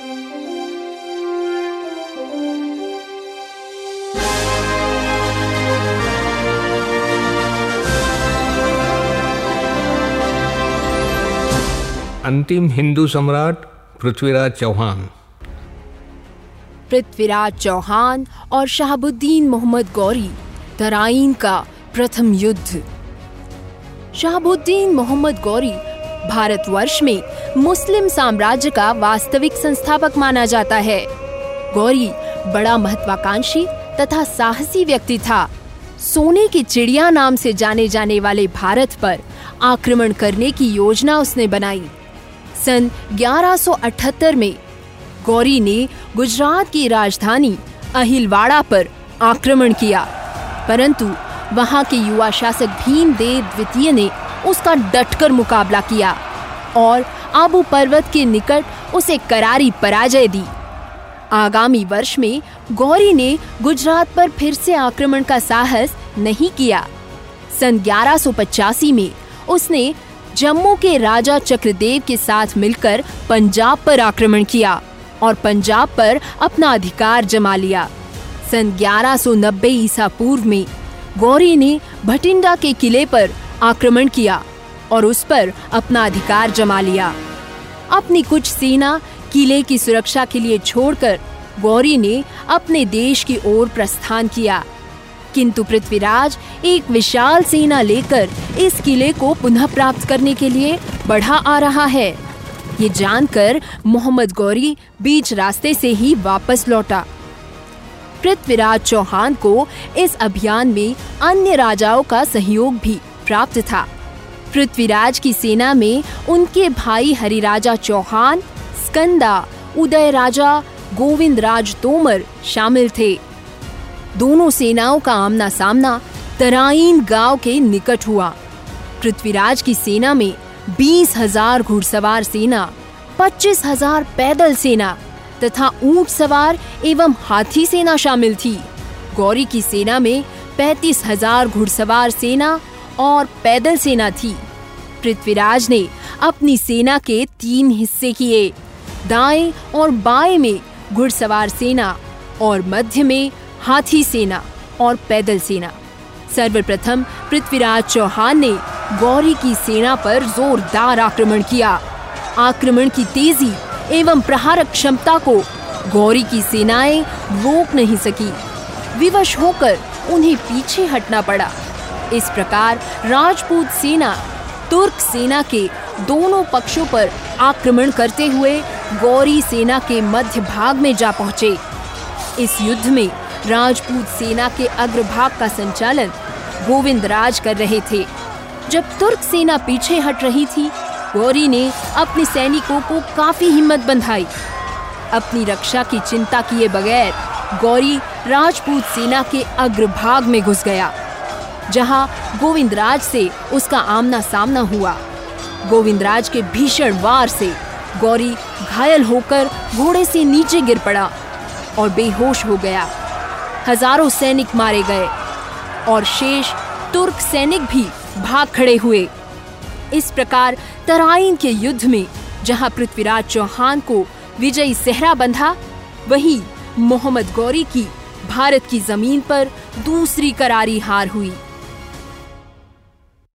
अंतिम हिंदू सम्राट पृथ्वीराज चौहान। पृथ्वीराज चौहान और शहाबुद्दीन मोहम्मद गौरी, तराइन का प्रथम युद्ध। शहाबुद्दीन मोहम्मद गौरी भारतवर्ष में मुस्लिम साम्राज्य का वास्तविक संस्थापक माना जाता है। गौरी बड़ा महत्वाकांक्षी तथा साहसी व्यक्ति था। सोने की चिड़िया नाम से जाने जाने वाले भारत पर आक्रमण करने की योजना उसने बनाई। सन 1178 में गौरी ने गुजरात की राजधानी अहिलवाड़ा पर आक्रमण किया, परंतु वहाँ के युवा शासक भीमदेव द्वितीय ने उसका डटकर मुकाबला किया और आबू पर्वत के निकट उसे करारी पराजय दी। आगामी वर्ष में गौरी ने गुजरात पर फिर से आक्रमण का साहस नहीं किया। सन 1185 में उसने जम्मू के राजा चक्रदेव के साथ मिलकर पंजाब पर आक्रमण किया और पंजाब पर अपना अधिकार जमा लिया। सन 1190 ईसा पूर्व में गौरी ने भटिंडा के किले पर आक्रमण किया और उस पर अपना अधिकार जमा लिया। अपनी कुछ सेना किले की सुरक्षा के लिए छोड़कर गौरी ने अपने देश की ओर प्रस्थान किया। किंतु पृथ्वीराज एक विशाल सेना लेकर इस किले को पुनः प्राप्त करने के लिए बढ़ा आ रहा है। ये जानकर मोहम्मद गौरी बीच रास्ते से ही वापस लौटा। पृथ्वीराज चौहान को इस अभियान में अन्य राजाओं का सहयोग भी प्राप्त था। पृथ्वीराज की सेना में उनके भाई हरिराजा चौहान, स्कंदा, उदय राजा गोविंद राज तोमर शामिल थे। दोनों सेनाओं का आमना सामना तराइन गाँव के निकट हुआ। पृथ्वीराज की सेना में बीस हज़ार घुड़सवार सेना, पच्चीस हज़ार पैदल सेना तथा ऊँट सवार एवं हाथी सेना शामिल थी। गौरी की सेना में पैतीस हज़ार घुड़सवार सेना और पैदल सेना थी। पृथ्वीराज ने अपनी सेना के तीन हिस्से किए। दाएँ और बाएँ में घुड़सवार सेना और मध्य में हाथी सेना और पैदल सेना। सर्वप्रथम पृथ्वीराज चौहान ने गौरी की सेना पर जोरदार आक्रमण किया। आक्रमण की तेज़ी एवं प्रहारक क्षमता को गौरी की सेनाएँ रोक नहीं सकी। विवश होकर उन्हें पीछे हटना पड़ा। इस प्रकार राजपूत सेना, तुर्क सेना के दोनों पक्षों पर आक्रमण करते हुए गौरी सेना के मध्य भाग में जा पहुँचे। इस युद्ध में राजपूत सेना के अग्रभाग का संचालन गोविंद राज कर रहे थे। जब तुर्क सेना पीछे हट रही थी, गौरी ने अपने सैनिकों को काफ़ी हिम्मत बंधाई। अपनी रक्षा की चिंता किए बगैर गौरी राजपूत सेना के अग्रभाग में घुस गया। जहाँ गोविंदराज से उसका आमना सामना हुआ। गोविंदराज के भीषण वार से गौरी घायल होकर घोड़े से नीचे गिर पड़ा और बेहोश हो गया। हज़ारों सैनिक मारे गए और शेष तुर्क सैनिक भी भाग खड़े हुए। इस प्रकार तराइन के युद्ध में जहाँ पृथ्वीराज चौहान को विजयी सेहरा बंधा, वहीं मोहम्मद गौरी की भारत की ज़मीन पर दूसरी करारी हार हुई।